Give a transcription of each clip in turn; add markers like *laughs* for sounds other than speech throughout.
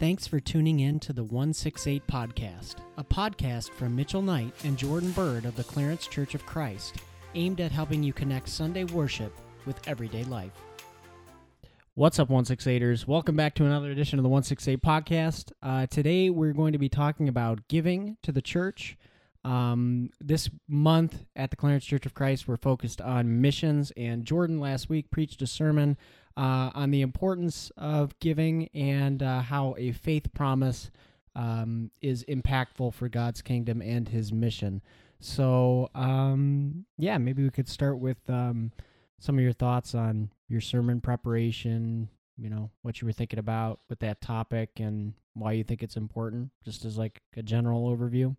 Thanks for tuning in to the 168 Podcast, a podcast from Mitchell Knight and Jordan Bird of the Clarence Church of Christ, aimed at helping you connect Sunday worship with everyday life. What's up, 168ers? Welcome back to another edition of the 168 Podcast. Uh, today we're going to be talking about giving to the church. Um, this month at the Clarence Church of Christ, we're focused on missions, and Jordan last week preached a sermon uh, on the importance of giving and uh, how a faith promise um, is impactful for God's kingdom and His mission. So, um, yeah, maybe we could start with um, some of your thoughts on your sermon preparation. You know what you were thinking about with that topic and why you think it's important, just as like a general overview.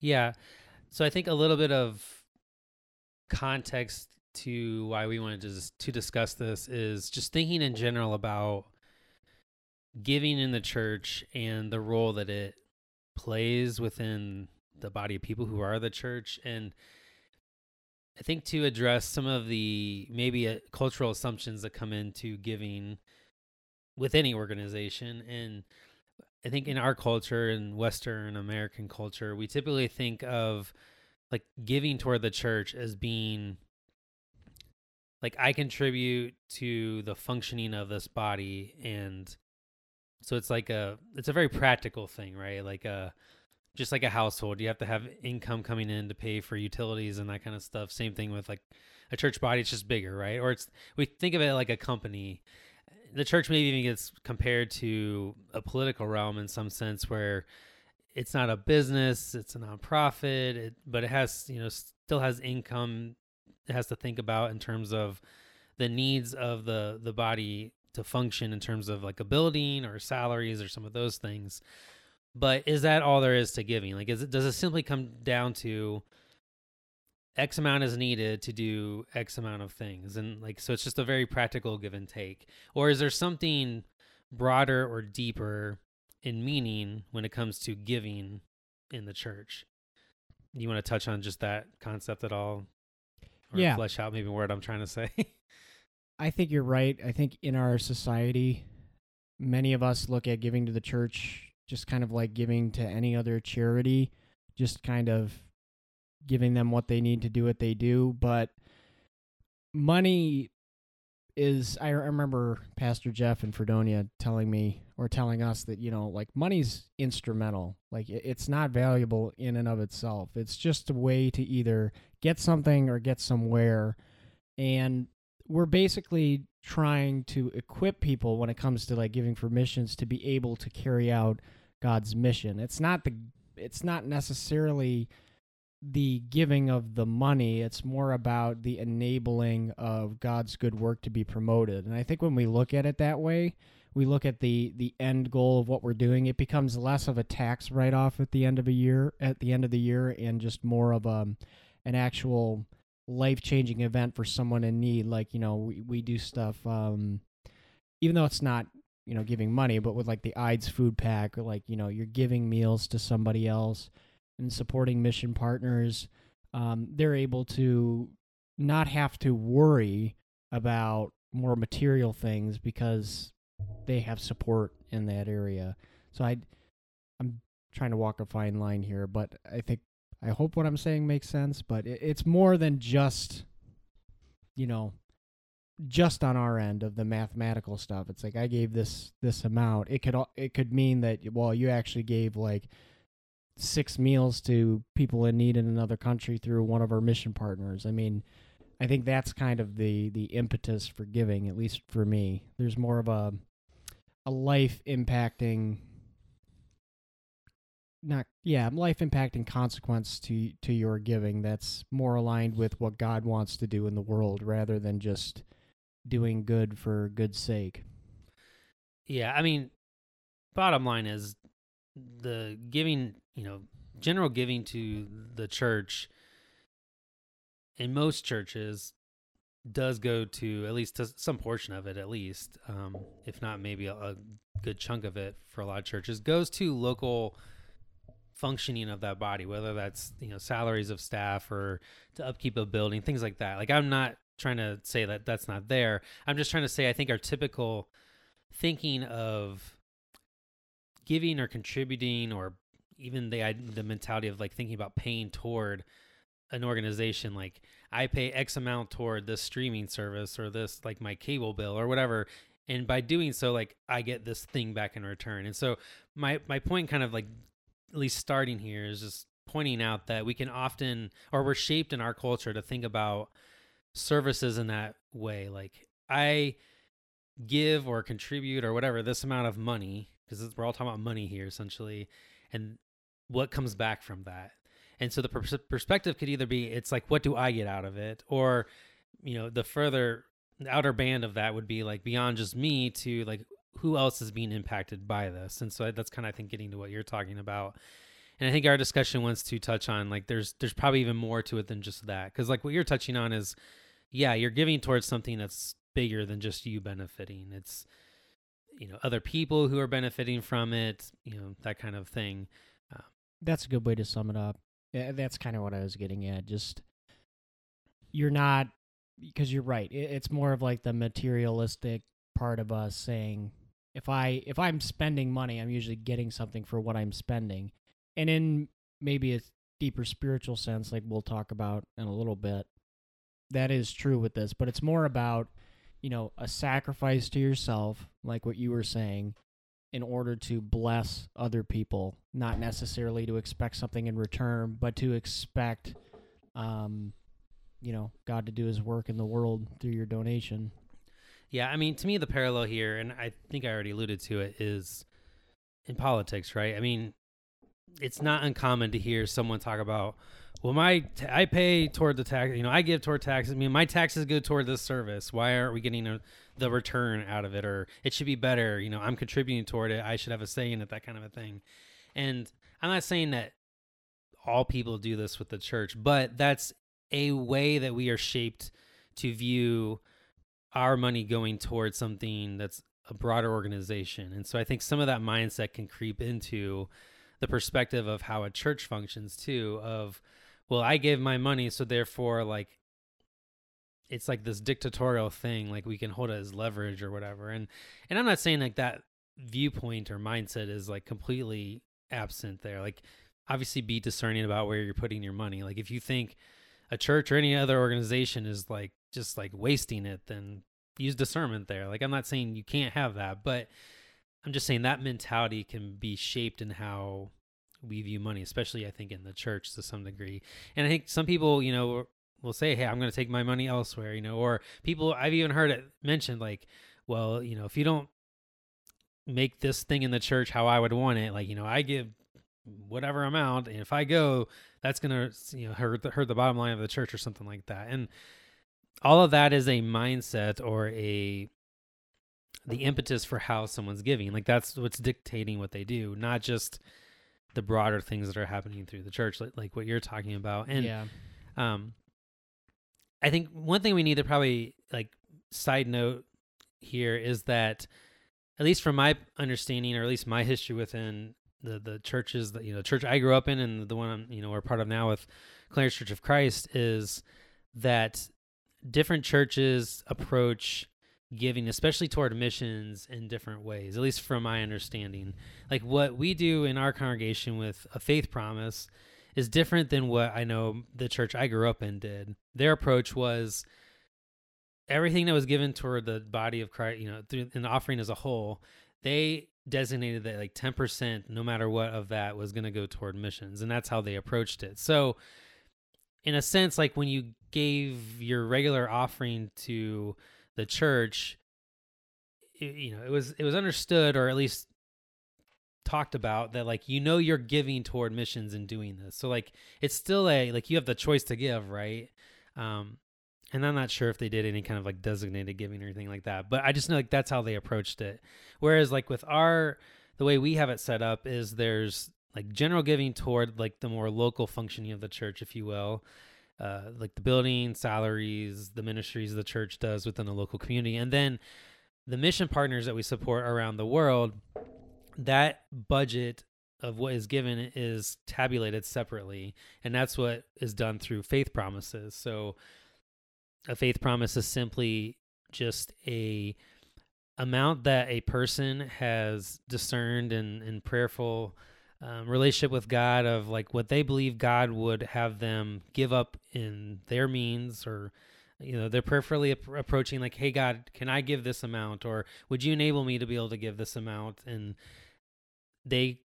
Yeah. So I think a little bit of context to why we wanted to to discuss this is just thinking in general about giving in the church and the role that it plays within the body of people who are the church and I think to address some of the maybe uh, cultural assumptions that come into giving with any organization and I think in our culture in western American culture we typically think of like giving toward the church as being like I contribute to the functioning of this body and so it's like a it's a very practical thing, right? Like a just like a household, you have to have income coming in to pay for utilities and that kind of stuff. Same thing with like a church body, it's just bigger, right? Or it's we think of it like a company. The church maybe even gets compared to a political realm in some sense where it's not a business, it's a nonprofit, it, but it has, you know, still has income it has to think about in terms of the needs of the the body to function in terms of like a building or salaries or some of those things. But is that all there is to giving? Like, is it does it simply come down to X amount is needed to do X amount of things, and like so it's just a very practical give and take, or is there something broader or deeper in meaning when it comes to giving in the church? You want to touch on just that concept at all? or Yeah. flesh out maybe what I'm trying to say. *laughs* I think you're right. I think in our society, many of us look at giving to the church just kind of like giving to any other charity, just kind of giving them what they need to do what they do. But money is, I remember Pastor Jeff and Fredonia telling me or telling us that, you know, like money's instrumental. Like it's not valuable in and of itself. It's just a way to either get something or get somewhere. And we're basically trying to equip people when it comes to like giving for missions to be able to carry out God's mission. It's not the it's not necessarily the giving of the money, it's more about the enabling of God's good work to be promoted. And I think when we look at it that way, we look at the the end goal of what we're doing, it becomes less of a tax write off at the end of a year at the end of the year and just more of a an actual life changing event for someone in need. Like, you know, we, we do stuff, um, even though it's not, you know, giving money, but with like the IDES food pack, or like, you know, you're giving meals to somebody else and supporting mission partners. Um, they're able to not have to worry about more material things because they have support in that area. So I, I'm trying to walk a fine line here, but I think I hope what I'm saying makes sense, but it, it's more than just, you know, just on our end of the mathematical stuff. It's like I gave this this amount. It could it could mean that well, you actually gave like six meals to people in need in another country through one of our mission partners. I mean, I think that's kind of the the impetus for giving, at least for me. There's more of a a life impacting not yeah life impacting consequence to to your giving that's more aligned with what god wants to do in the world rather than just doing good for good's sake yeah, I mean, bottom line is the giving, you know, general giving to the church in most churches does go to at least to some portion of it at least um, if not maybe a, a good chunk of it for a lot of churches goes to local functioning of that body whether that's you know salaries of staff or to upkeep of building things like that. Like i'm not trying to say that that's not there. I'm just trying to say i think our typical thinking of giving or contributing or even the the mentality of like thinking about paying toward an organization like I pay X amount toward this streaming service or this like my cable bill or whatever. And by doing so, like I get this thing back in return. And so my my point kind of like at least starting here is just pointing out that we can often or we're shaped in our culture to think about services in that way. Like I give or contribute or whatever this amount of money because we're all talking about money here essentially and what comes back from that. And so the pers- perspective could either be it's like what do i get out of it? Or you know the further the outer band of that would be like beyond just me to like who else is being impacted by this? And so that's kind of i think getting to what you're talking about. And i think our discussion wants to touch on like there's there's probably even more to it than just that. Because like what you're touching on is yeah you're giving towards something that's bigger than just you benefiting. It's you know other people who are benefiting from it you know that kind of thing That's a good way to sum it up. That's kind of what I was getting at. Just you're not because you're right. It, it's more of like the materialistic part of us saying if I if I'm spending money, I'm usually getting something for what I'm spending. And in maybe a deeper spiritual sense like we'll talk about in a little bit, that is true with this, but it's more about, you know, a sacrifice to yourself, like what you were saying, in order to bless other people, not necessarily to expect something in return, but to expect, um, you know, God to do His work in the world through your donation. Yeah, I mean, to me, the parallel here, and I think I already alluded to it, is in politics, right? I mean, it's not uncommon to hear someone talk about, well, my t- I pay toward the tax, you know, I give toward taxes. I mean, my taxes go toward this service. Why aren't we getting a, the return out of it? Or it should be better. You know, I'm contributing toward it. I should have a say in it. That kind of a thing. And I'm not saying that all people do this with the church, but that's a way that we are shaped to view our money going towards something that's a broader organization. And so I think some of that mindset can creep into the perspective of how a church functions too of well, I gave my money so therefore like it's like this dictatorial thing like we can hold it as leverage or whatever. And and I'm not saying like that viewpoint or mindset is like completely absent there. Like obviously be discerning about where you're putting your money. Like if you think a church or any other organization is like just like wasting it, then use discernment there. Like I'm not saying you can't have that, but I'm just saying that mentality can be shaped in how we view money, especially I think in the church to some degree. And I think some people, you know, will say, "Hey, I'm going to take my money elsewhere," you know, or people I've even heard it mentioned like, "Well, you know, if you don't make this thing in the church how I would want it, like, you know, I give whatever amount, and if I go, that's going to, you know, hurt the, hurt the bottom line of the church or something like that." And all of that is a mindset or a the impetus for how someone's giving. Like that's what's dictating what they do, not just the broader things that are happening through the church, like, like what you're talking about. And yeah, um, I think one thing we need to probably like side note here is that, at least from my understanding, or at least my history within the the churches that you know, the church I grew up in, and the one I'm you know we're part of now with Clarence Church of Christ, is that different churches approach giving, especially toward missions, in different ways, at least from my understanding. Like what we do in our congregation with a faith promise is different than what I know the church I grew up in did. Their approach was everything that was given toward the body of Christ, you know, through an offering as a whole, they designated that like 10%, no matter what of that was going to go toward missions. And that's how they approached it. So, in a sense, like when you gave your regular offering to the church, you know, it was it was understood or at least talked about that like you know you're giving toward missions and doing this. So like it's still a like you have the choice to give, right? Um and I'm not sure if they did any kind of like designated giving or anything like that, but I just know like that's how they approached it. Whereas like with our the way we have it set up is there's like general giving toward like the more local functioning of the church, if you will, uh, like the building, salaries, the ministries the church does within the local community, and then the mission partners that we support around the world. That budget of what is given is tabulated separately, and that's what is done through faith promises. So, a faith promise is simply just a amount that a person has discerned in, in prayerful um, relationship with God of like what they believe God would have them give up in their means or you know they're prayerfully ap- approaching like hey God can I give this amount or would you enable me to be able to give this amount and they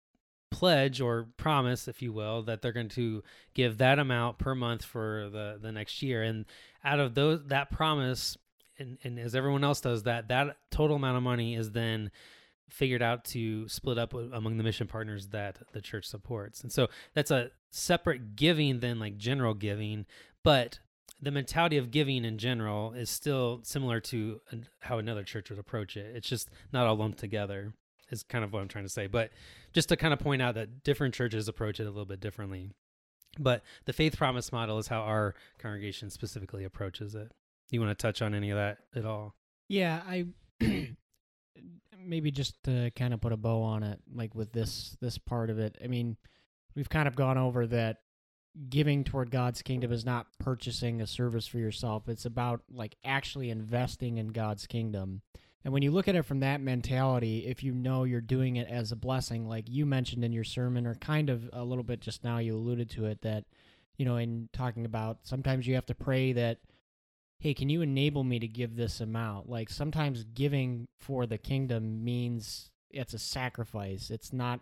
pledge or promise if you will that they're going to give that amount per month for the the next year and out of those that promise and, and as everyone else does that that total amount of money is then figured out to split up among the mission partners that the church supports. And so that's a separate giving than like general giving, but the mentality of giving in general is still similar to how another church would approach it. It's just not all lumped together, is kind of what I'm trying to say. But just to kind of point out that different churches approach it a little bit differently. But the faith promise model is how our congregation specifically approaches it. You want to touch on any of that at all? Yeah, I *clears throat* maybe just to kind of put a bow on it, like with this this part of it. I mean, we've kind of gone over that giving toward God's kingdom is not purchasing a service for yourself. It's about like actually investing in God's kingdom. And when you look at it from that mentality, if you know you're doing it as a blessing, like you mentioned in your sermon, or kind of a little bit just now, you alluded to it that, you know, in talking about sometimes you have to pray that hey, can you enable me to give this amount? Like sometimes giving for the kingdom means it's a sacrifice. It's not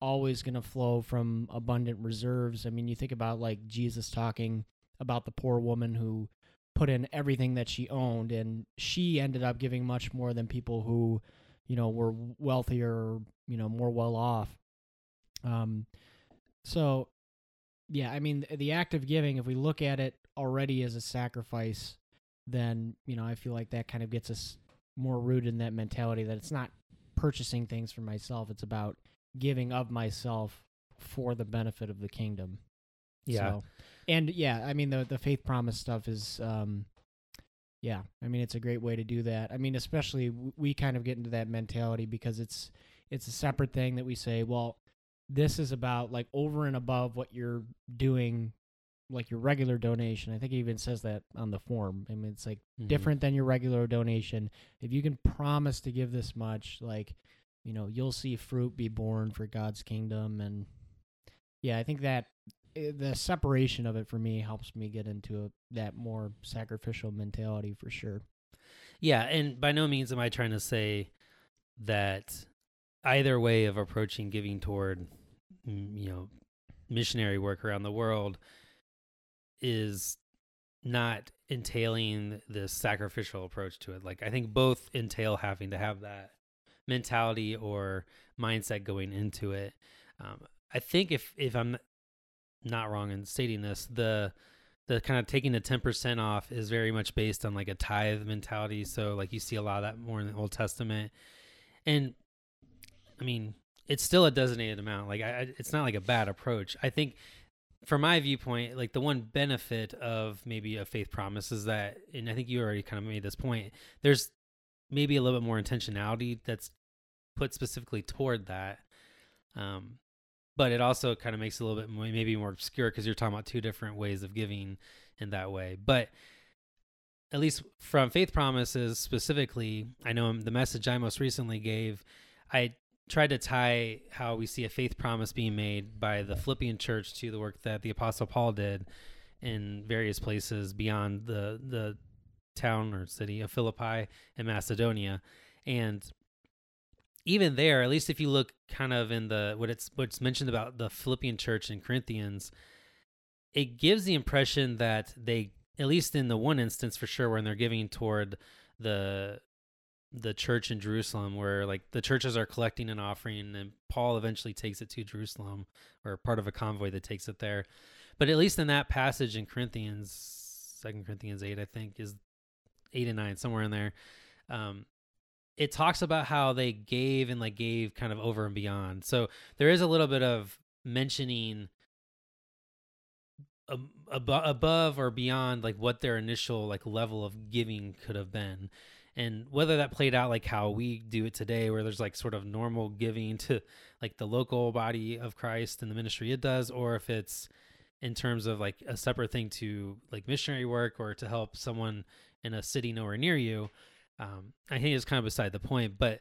always going to flow from abundant reserves. I mean, you think about like Jesus talking about the poor woman who put in everything that she owned and she ended up giving much more than people who, you know, were wealthier, you know, more well off. Um so yeah, I mean the act of giving if we look at it already as a sacrifice, then you know I feel like that kind of gets us more rooted in that mentality that it's not purchasing things for myself; it's about giving of myself for the benefit of the kingdom. Yeah, so, and yeah, I mean the the faith promise stuff is, um, yeah, I mean it's a great way to do that. I mean, especially we kind of get into that mentality because it's it's a separate thing that we say, well, this is about like over and above what you're doing like your regular donation. I think it even says that on the form. I mean, it's like mm-hmm. different than your regular donation. If you can promise to give this much, like, you know, you'll see fruit be borne for God's kingdom. And yeah, I think that eh, the separation of it for me helps me get into a, that more sacrificial mentality for sure. Yeah. And by no means am I trying to say that either way of approaching giving toward, you know, missionary work around the world is not entailing this sacrificial approach to it. Like I think both entail having to have that mentality or mindset going into it. Um, I think if if I'm not wrong in stating this, the the kind of taking the ten percent off is very much based on like a tithe mentality. So like you see a lot of that more in the Old Testament, and I mean it's still a designated amount. Like I, it's not like a bad approach. I think from my viewpoint, like the one benefit of maybe a faith promise is that, and I think you already kind of made this point, there's maybe a little bit more intentionality that's put specifically toward that. Um, but it also kind of makes it a little bit more, maybe more obscure because you're talking about two different ways of giving in that way. But at least from faith promises specifically, I know um, the message I most recently gave, I tried to tie how we see a faith promise being made by the Philippian church to the work that the apostle Paul did in various places beyond the the town or city of Philippi and Macedonia and even there at least if you look kind of in the what it's what's mentioned about the Philippian church in Corinthians it gives the impression that they at least in the one instance for sure when they're giving toward the the church in Jerusalem where like the churches are collecting an offering and Paul eventually takes it to Jerusalem or part of a convoy that takes it there. But at least in that passage in Corinthians, Second Corinthians 8, I think, is 8 and 9, somewhere in there. Um, it talks about how they gave and like gave kind of over and beyond. So there is a little bit of mentioning ab- above or beyond like what their initial like level of giving could have been and whether that played out like how we do it today where there's like sort of normal giving to like the local body of christ and the ministry it does or if it's in terms of like a separate thing to like missionary work or to help someone in a city nowhere near you um, I think it's kind of beside the point. But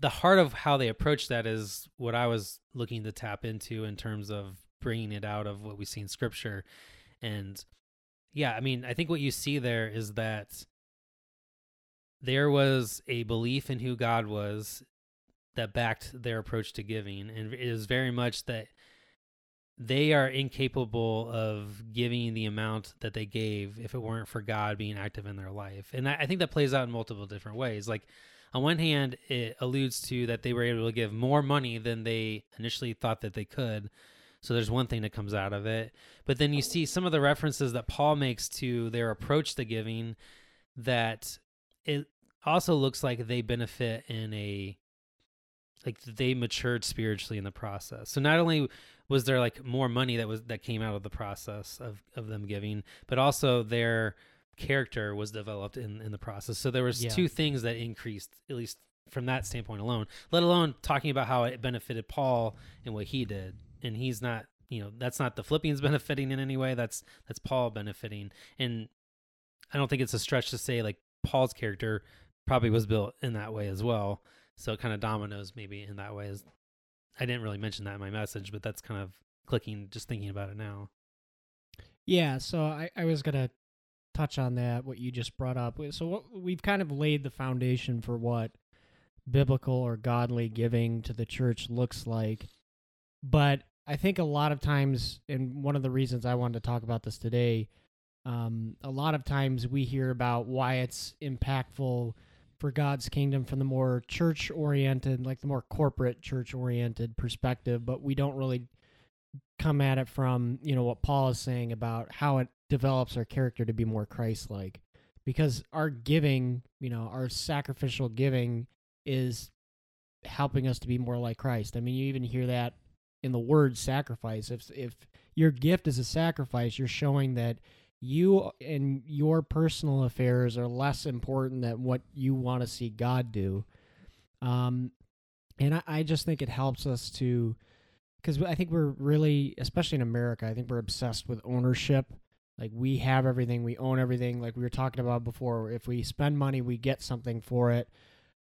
the heart of how they approach that is what I was looking to tap into in terms of bringing it out of what we see in Scripture, and yeah, I mean, I think what you see there is that there was a belief in who God was that backed their approach to giving, and it is very much that they are incapable of giving the amount that they gave if it weren't for God being active in their life. And I, I think that plays out in multiple different ways. Like on one hand, it alludes to that they were able to give more money than they initially thought that they could. So there's one thing that comes out of it. But then you see some of the references that Paul makes to their approach to giving that it also looks like they benefit in a like they matured spiritually in the process. So not only was there like more money that was that came out of the process of of them giving, but also their character was developed in in the process. So there was Yeah. two things that increased at least from that standpoint alone. Let alone talking about how it benefited Paul and what he did. And he's not, you know, that's not the Philippians *laughs* benefiting in any way. That's that's Paul benefiting. And I don't think it's a stretch to say like Paul's character probably was built in that way as well. So it kind of dominoes maybe in that way. As I didn't really mention that in my message, but that's kind of clicking just thinking about it now. Yeah, so I, I was gonna touch on that what you just brought up. So what, we've kind of laid the foundation for what biblical or godly giving to the church looks like, but I think a lot of times, and one of the reasons I wanted to talk about this today, um, a lot of times we hear about why it's impactful for God's kingdom from the more church oriented, like the more corporate church oriented perspective, but we don't really come at it from you know what Paul is saying about how it develops our character to be more Christ-like, because our giving, you know, our sacrificial giving is helping us to be more like Christ. I mean, you even hear that in the word sacrifice. If if your gift is a sacrifice, you're showing that you and your personal affairs are less important than what you want to see God do. Um, and I, I just think it helps us to because I think we're really, especially in America, I think we're obsessed with ownership. Like we have everything, we own everything. Like we were talking about before, if we spend money, we get something for it.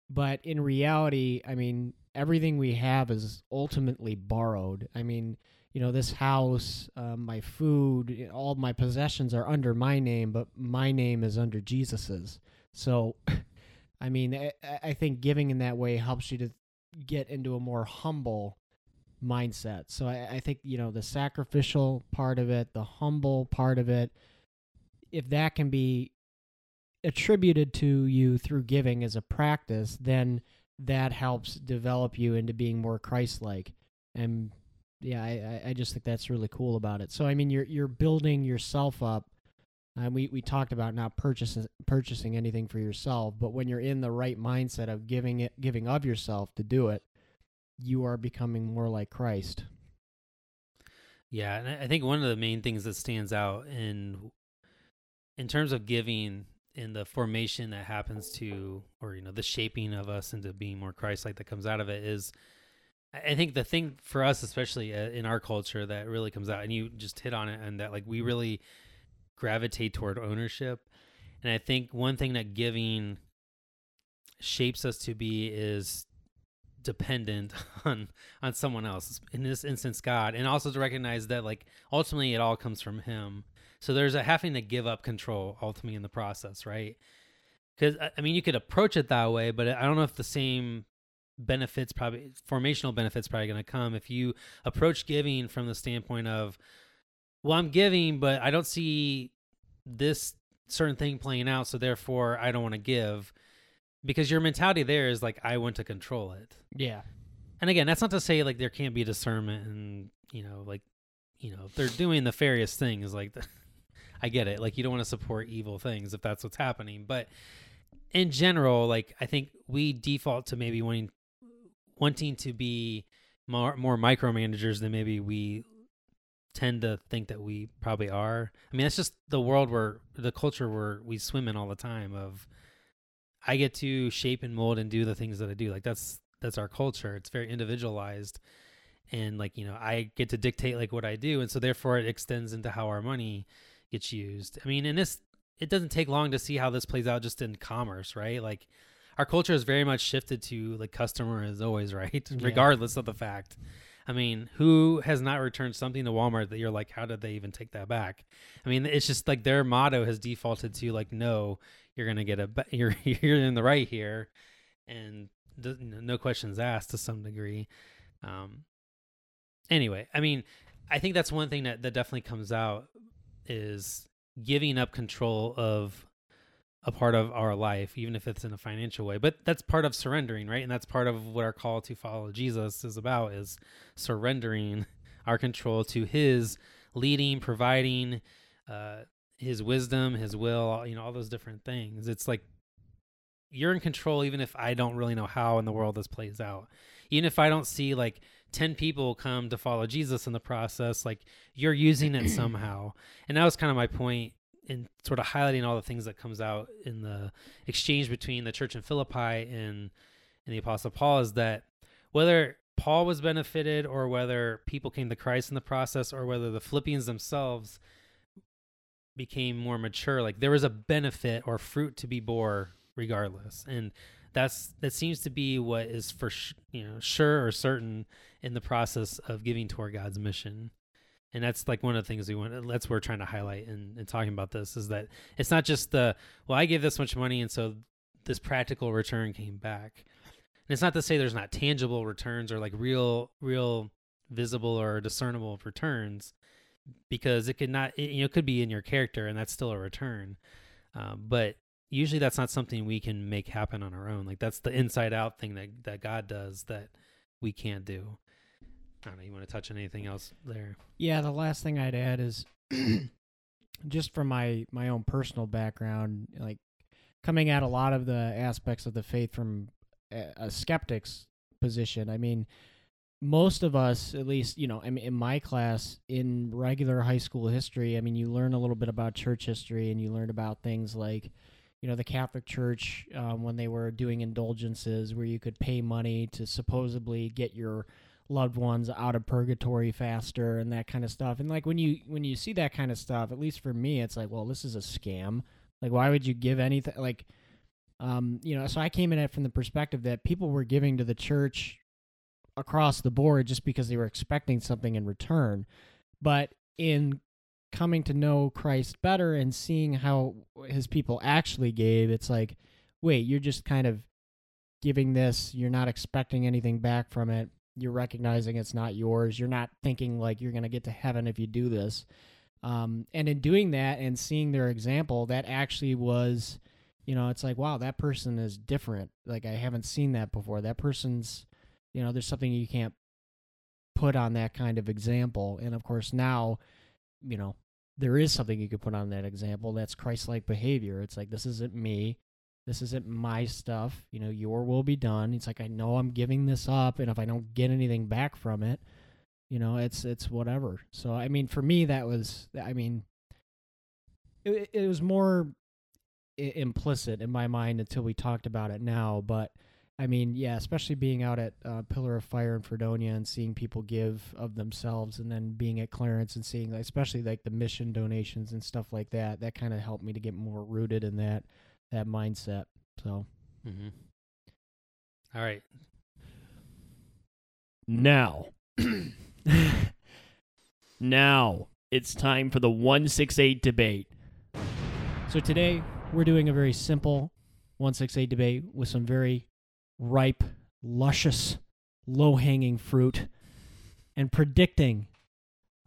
But in reality, I mean, everything we have is ultimately borrowed. I mean, you know, this house, uh, my food, all my possessions are under my name, but my name is under Jesus's. So, *laughs* I mean, I, I think giving in that way helps you to get into a more humble mindset. So I, I think you know the sacrificial part of it, the humble part of it, if that can be attributed to you through giving as a practice, then that helps develop you into being more Christ-like. And yeah, I, I- just think that's really cool about it. So I mean, you're you're building yourself up. And we, we talked about not purchasing purchasing anything for yourself, but when you're in the right mindset of giving it giving of yourself to do it, you are becoming more like Christ. Yeah, and I think one of the main things that stands out in in terms of giving in the formation that happens to or you know the shaping of us into being more Christ-like that comes out of it is I think the thing for us especially uh, in our culture that really comes out and you just hit on it and that like we really gravitate toward ownership. And I think one thing that giving shapes us to be is dependent *laughs* on on someone else in this instance god. And also to recognize that like ultimately it all comes from him. So there's a having to give up control ultimately in the process right? Because i mean you could approach it that way but i don't know if the same benefits probably formational benefits probably going to come if you approach giving from the standpoint of well i'm giving but i don't see this certain thing playing out so therefore i don't want to give because your mentality there is like i want to control it Yeah. and again, that's not to say like there can't be discernment and you know, like you know, if they're doing nefarious things, like *laughs* I get it. Like you don't want to support evil things if that's what's happening, but in general, like I think we default to maybe wanting wanting to be more more micromanagers than maybe we tend to think that we probably are. I mean, that's just the world where the culture where we swim in all the time of I get to shape and mold and do the things that I do. Like that's that's our culture. It's very individualized. And like, you know, I get to dictate like what I do and so therefore it extends into how our money gets used. I mean, and this it doesn't take long to see how this plays out just in commerce, right? Like our culture is very much shifted to the customer is always *laughs* right, Yeah. regardless of the fact. I mean, who has not returned something to Walmart that you're like, how did they even take that back? I mean, it's just like their motto has defaulted to like, no, you're gonna get a, *laughs* you're you're in the right here, and no questions asked to some degree. Um, anyway, I mean, I think that's one thing that that definitely comes out is giving up control of a part of our life, even if it's in a financial way. But that's part of surrendering, right? And that's part of what our call to follow Jesus is about is surrendering *laughs* our control to his leading, providing, uh, his wisdom, his will, you know, all those different things. It's like you're in control even if I don't really know how in the world this plays out. Even if I don't see like 10 people come to follow Jesus in the process, like you're using it *clears throat* somehow. And that was kind of my point in sort of highlighting all the things that comes out in the exchange between the church in Philippi and and the apostle Paul is that whether Paul was benefited or whether people came to Christ in the process or whether the Philippians themselves became more mature like there was a benefit or fruit to be bore regardless. And that's that seems to be what is for sh- you know sure or certain in the process of giving toward God's mission and that's like one of the things we want that's what we're trying to highlight in, in talking about this is that it's not just the well i gave this much money and so this practical return came back. And it's not to say there's not tangible returns or like real real visible or discernible returns because it could not it, you know it could be in your character and that's still a return. Um, but usually that's not something we can make happen on our own. Like that's the inside out thing that that god does that we can't do I don't know. You want to touch on anything else there? Yeah, the last thing I'd add is *clears throat* just from my my own personal background, like coming at a lot of the aspects of the faith from a, a skeptic's position. I mean, most of us, at least, you know, I mean, in my class in regular high school history, I mean, you learn a little bit about church history and you learn about things like, you know, the Catholic Church um, when they were doing indulgences where you could pay money to supposedly get your loved ones out of purgatory faster and that kind of stuff. And like when you when you see that kind of stuff, at least for me, it's like, well, this is a scam. Like, why would you give anything? Like, um, you know. So I came in it from the perspective that people were giving to the church across the board just because they were expecting something in return. But in coming to know Christ better and seeing how his people actually gave, it's like, wait, you're just kind of giving this. You're not expecting anything back from it you're recognizing it's not yours. You're not thinking like you're going to get to heaven if you do this. Um, and in doing that and seeing their example, that actually was, you know, it's like, wow, that person is different. Like, I haven't seen that before. That person's, you know, there's something you can't put on that kind of example. And of course, now, you know, there is something you could put on that example. That's Christ like behavior. It's like, this isn't me this isn't my stuff. You know, your will be done. It's like I know I'm giving this up, and if I don't get anything back from it, you know, it's it's whatever. So I mean, for me, that was I mean, it it was more I- implicit in my mind until we talked about it now. But I mean, yeah, especially being out at uh, Pillar of Fire in Fredonia and seeing people give of themselves, and then being at Clarence and seeing, especially like the mission donations and stuff like that, that kind of helped me to get more rooted in that that mindset. So Mm-hmm. All right. Now. *clears throat* now it's time for the 168 debate. So today we're doing a very simple 168 debate with some very ripe, luscious, low-hanging fruit and predicting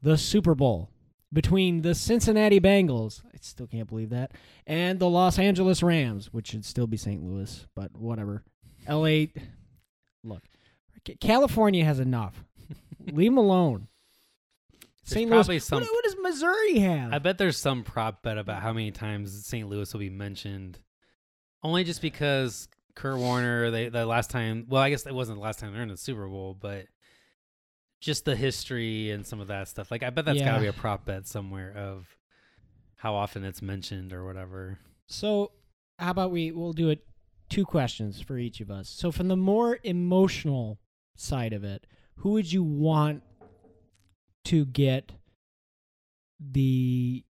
the Super Bowl between the Cincinnati Bengals, I still can't believe that, and the Los Angeles Rams, which should still be St. Louis, but whatever. LA Look, California has enough. *laughs* Leave them alone. St. Louis. some- What, what does Missouri have? I bet there's some prop bet about how many times St. Louis will be mentioned. Only just because Kurt Warner, they the last time. Well, I guess it wasn't the last time they're in the Super Bowl, but just the history and some of that stuff. Like I bet that's got Yeah. to be a prop bet somewhere of how often it's mentioned or whatever. So, how about we we'll do it two questions for each of us. So, from the more emotional side of it, who would you want to get the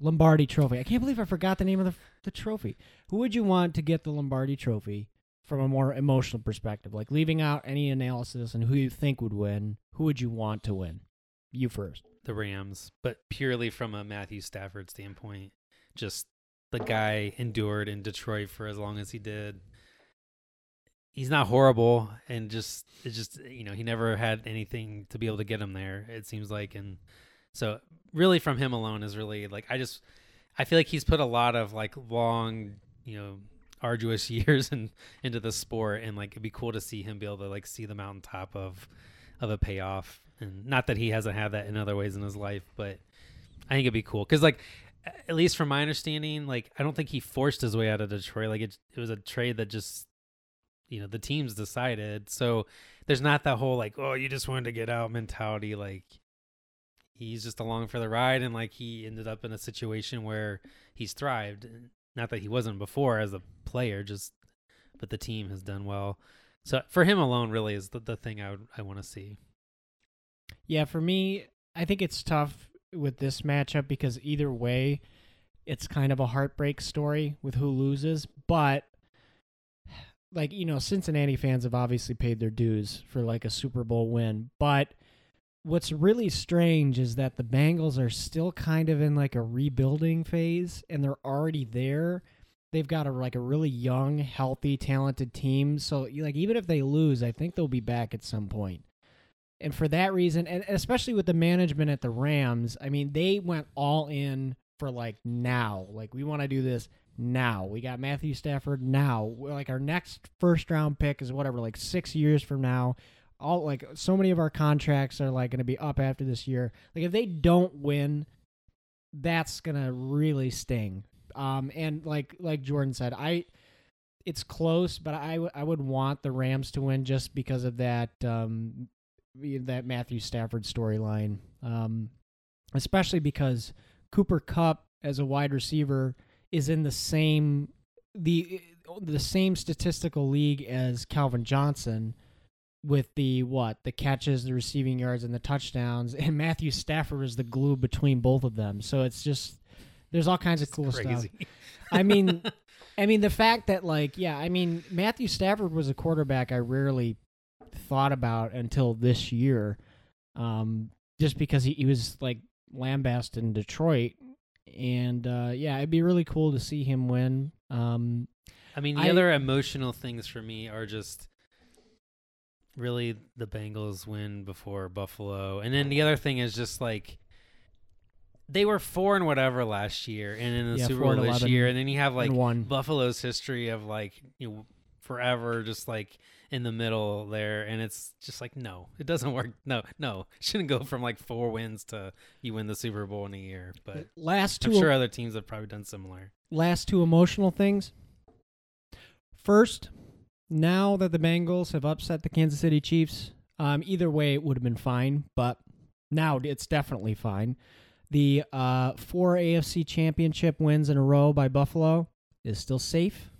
Lombardi Trophy. I can't believe I forgot the name of the the trophy. Who would you want to get the Lombardi Trophy from a more emotional perspective? Like leaving out any analysis and who you think would win. Who would you want to win? You first. The Rams, but purely from a Matthew Stafford standpoint. Just the guy endured in Detroit for as long as he did. He's not horrible, and just it just you know he never had anything to be able to get him there. It seems like, and so really from him alone is really like I just I feel like he's put a lot of like long you know arduous *laughs* years in, into the sport, and like it'd be cool to see him be able to like see the mountaintop of of a payoff. And not that he hasn't had that in other ways in his life, but I think it'd be cool because, like, at least from my understanding, like I don't think he forced his way out of Detroit. Like it, it was a trade that just, you know, the teams decided. So there's not that whole like, oh, you just wanted to get out mentality. Like he's just along for the ride, and like he ended up in a situation where he's thrived. Not that he wasn't before as a player, just but the team has done well. So for him alone, really is the, the thing I would I want to see. Yeah, for me, I think it's tough with this matchup because either way, it's kind of a heartbreak story with who loses. But *sighs* like you know, Cincinnati fans have obviously paid their dues for like a Super Bowl win. But what's really strange is that the Bengals are still kind of in like a rebuilding phase, and they're already there. They've got a like a really young, healthy, talented team. So like even if they lose, I think they'll be back at some point. And for that reason, and especially with the management at the Rams, I mean, they went all in for like now. Like, we want to do this now. We got Matthew Stafford now. Like, our next first round pick is whatever, like six years from now. All like so many of our contracts are like going to be up after this year. Like, if they don't win, that's going to really sting. Um, and like, like Jordan said, I, it's close, but I, w- I would want the Rams to win just because of that um, that Matthew Stafford storyline, um, especially because Cooper Kupp as a wide receiver is in the same the the same statistical league as Calvin Johnson with the what the catches, the receiving yards, and the touchdowns, and Matthew Stafford is the glue between both of them. So it's just there's all kinds of cool stuff. I mean, *laughs* I mean the fact that like yeah, I mean Matthew Stafford was a quarterback I rarely thought about until this year, um, just because he, he was like lambasted in Detroit, and uh, yeah, it'd be really cool to see him win. Um, I mean, the I- other emotional things for me are just really the Bengals win before Buffalo, and then the other thing is just like they were four and whatever last year, and in the Yeah, Super Bowl this year, and then you have like one. Buffalo's history of like you know forever just like in the middle there, and it's just like no, it doesn't work. No, no, shouldn't go from like four wins to you win the Super Bowl in a year, but. last two, I'm sure other teams have probably done similar. last two emotional things. First, now that the Bengals have upset the Kansas City Chiefs, um, either way it would have been fine, but now it's definitely fine. The uh, four AFC Championship wins in a row by Buffalo is still safe.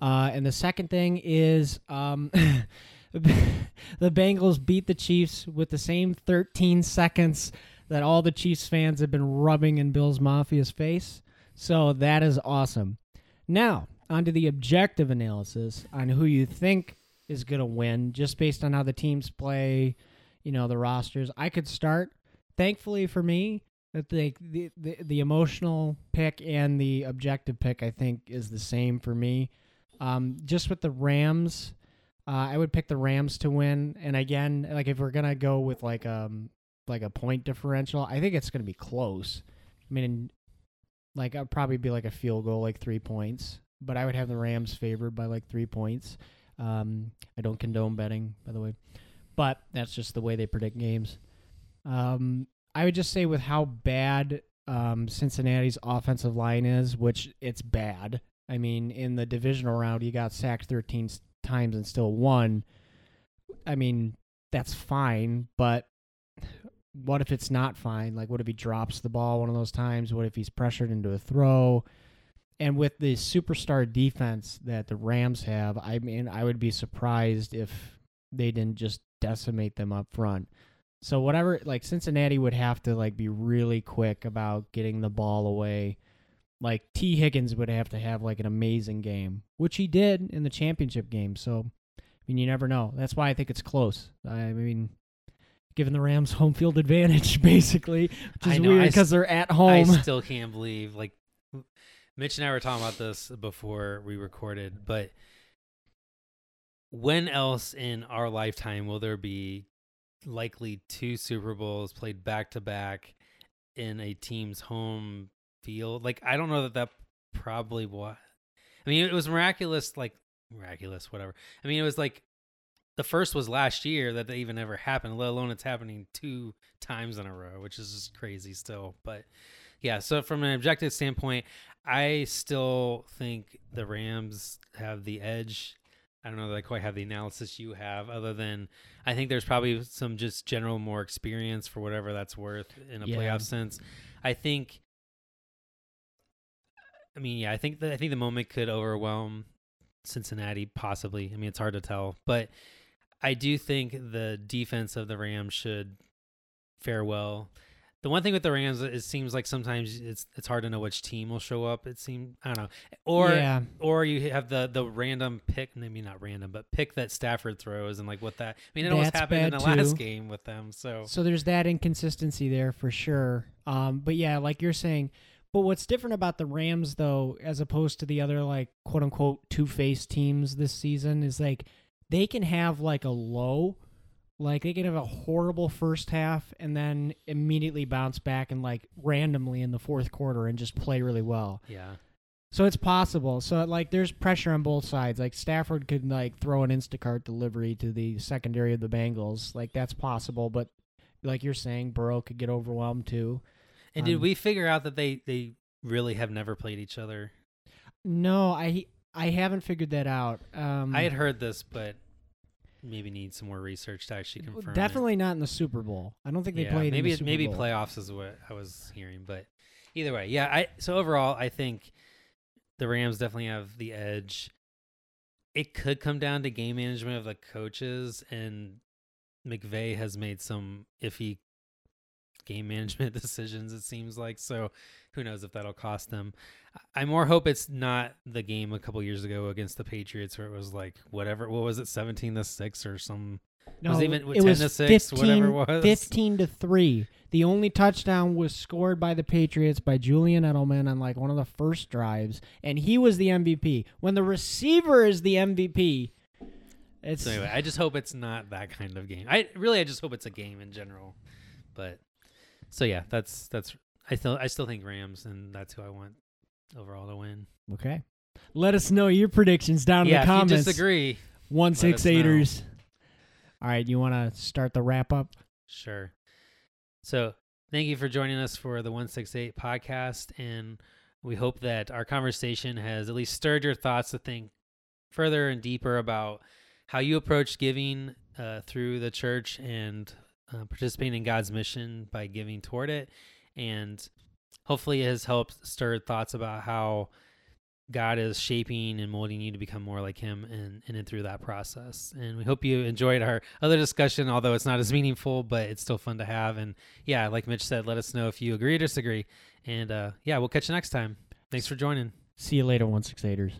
Uh, and the second thing is um, *laughs* the Bengals beat the Chiefs with the same 13 seconds that all the Chiefs fans have been rubbing in Bills Mafia's face. So that is awesome. Now, onto the objective analysis on who you think is going to win just based on how the teams play, you know, the rosters. I could start. Thankfully for me, that the, the the the emotional pick and the objective pick I think is the same for me. Um, just with the Rams, uh, I would pick the Rams to win. And again, like if we're gonna go with like um like a point differential, I think it's gonna be close. I mean, like I'd probably be like a field goal, like three points. But I would have the Rams favored by like three points. Um, I don't condone betting, by the way, but that's just the way they predict games. Um, I would just say with how bad um, Cincinnati's offensive line is, which it's bad. I mean, in the divisional round, he got sacked 13 times and still won. I mean, that's fine, but what if it's not fine? Like, what if he drops the ball one of those times? What if he's pressured into a throw? And with the superstar defense that the Rams have, I mean, I would be surprised if they didn't just decimate them up front. So whatever, like Cincinnati would have to like be really quick about getting the ball away. Like Tee Higgins would have to have like an amazing game, which he did in the championship game. So, I mean, you never know. That's why I think it's close. I mean, given the Rams *laughs* home field advantage, basically, which is know, weird because they're at home. I *laughs* still can't believe like Mitch and I were talking about this before we recorded, but when else in our lifetime will there be likely two Super Bowls played back to back in a team's home field? Like I don't know that that probably what. I mean, it was miraculous, like miraculous, whatever. I mean, it was like the first was last year that they even ever happened, let alone it's happening two times in a row, which is just crazy still. But yeah, so from an objective standpoint, I still think the Rams have the edge. I don't know that I quite have the analysis you have, other than I think there's probably some just general more experience for whatever that's worth in a Yeah. playoff sense. I think. I mean, yeah, I think that I think the moment could overwhelm Cincinnati, possibly. I mean, it's hard to tell, but I do think the defense of the Rams should fare well. The one thing with the Rams, it seems like sometimes it's it's hard to know which team will show up. It seems I don't know, or yeah, or you have the the random pick, maybe not random, but pick that Stafford throws and like what that. I mean, it almost That's happened in the bad, last game with them. So So there's that inconsistency there for sure. Um, but yeah, like you're saying, but what's different about the Rams though, as opposed to the other like quote unquote two faced teams this season, is like they can have like a low, like they can have a horrible first half and then immediately bounce back and like randomly in the fourth quarter and just play really well. yeah, So it's possible. So like there's pressure on both sides. Like Stafford could like throw an Instacart delivery to the secondary of the Bengals. Like that's possible, but like you're saying, Burrow could get overwhelmed too. And did Um, we figure out that they they really have never played each other? No, I I haven't figured that out. Um I had heard this, but maybe need some more research to actually confirm. it. definitely not in the Super Bowl. I don't think they yeah, played maybe in the Super maybe Bowl. playoffs is what I was hearing, but either way, yeah. I so overall, I think the Rams definitely have the edge. It could come down to game management of the coaches, and McVay has made some iffy game management *laughs* decisions. It seems like so. Who knows if that'll cost them? I more hope it's not the game a couple years ago against the Patriots where it was like whatever. What was it, seventeen to six or some? No, was even- it 10 was to 6, 15, whatever it was. *laughs* 15 to 3. The only touchdown was scored by the Patriots by Julian Edelman on like one of the first drives, and he was the MVP. When the receiver is the MVP, it's So anyway, I just hope it's not that kind of game. I really, I just hope it's a game in general. But so yeah, that's that's. I still I still think Rams, and that's who I want overall to win. okay. Let us know your predictions down yeah, in the comments. disagree, One six eighters. All right, you want to start the wrap up? sure. So thank you for joining us for the one six eight podcast, and we hope that our conversation has at least stirred your thoughts to think further and deeper about how you approach giving uh, through the church and uh, participating in God's mission by giving toward it. And hopefully, it has helped stir thoughts about how God is shaping and molding you to become more like Him and, and through that process. And we hope you enjoyed our other discussion, although it's not as meaningful, but it's still fun to have. And yeah, like Mitch said, let us know if you agree or disagree. And uh, yeah, we'll catch you next time. Thanks for joining. See you later, one six eighters.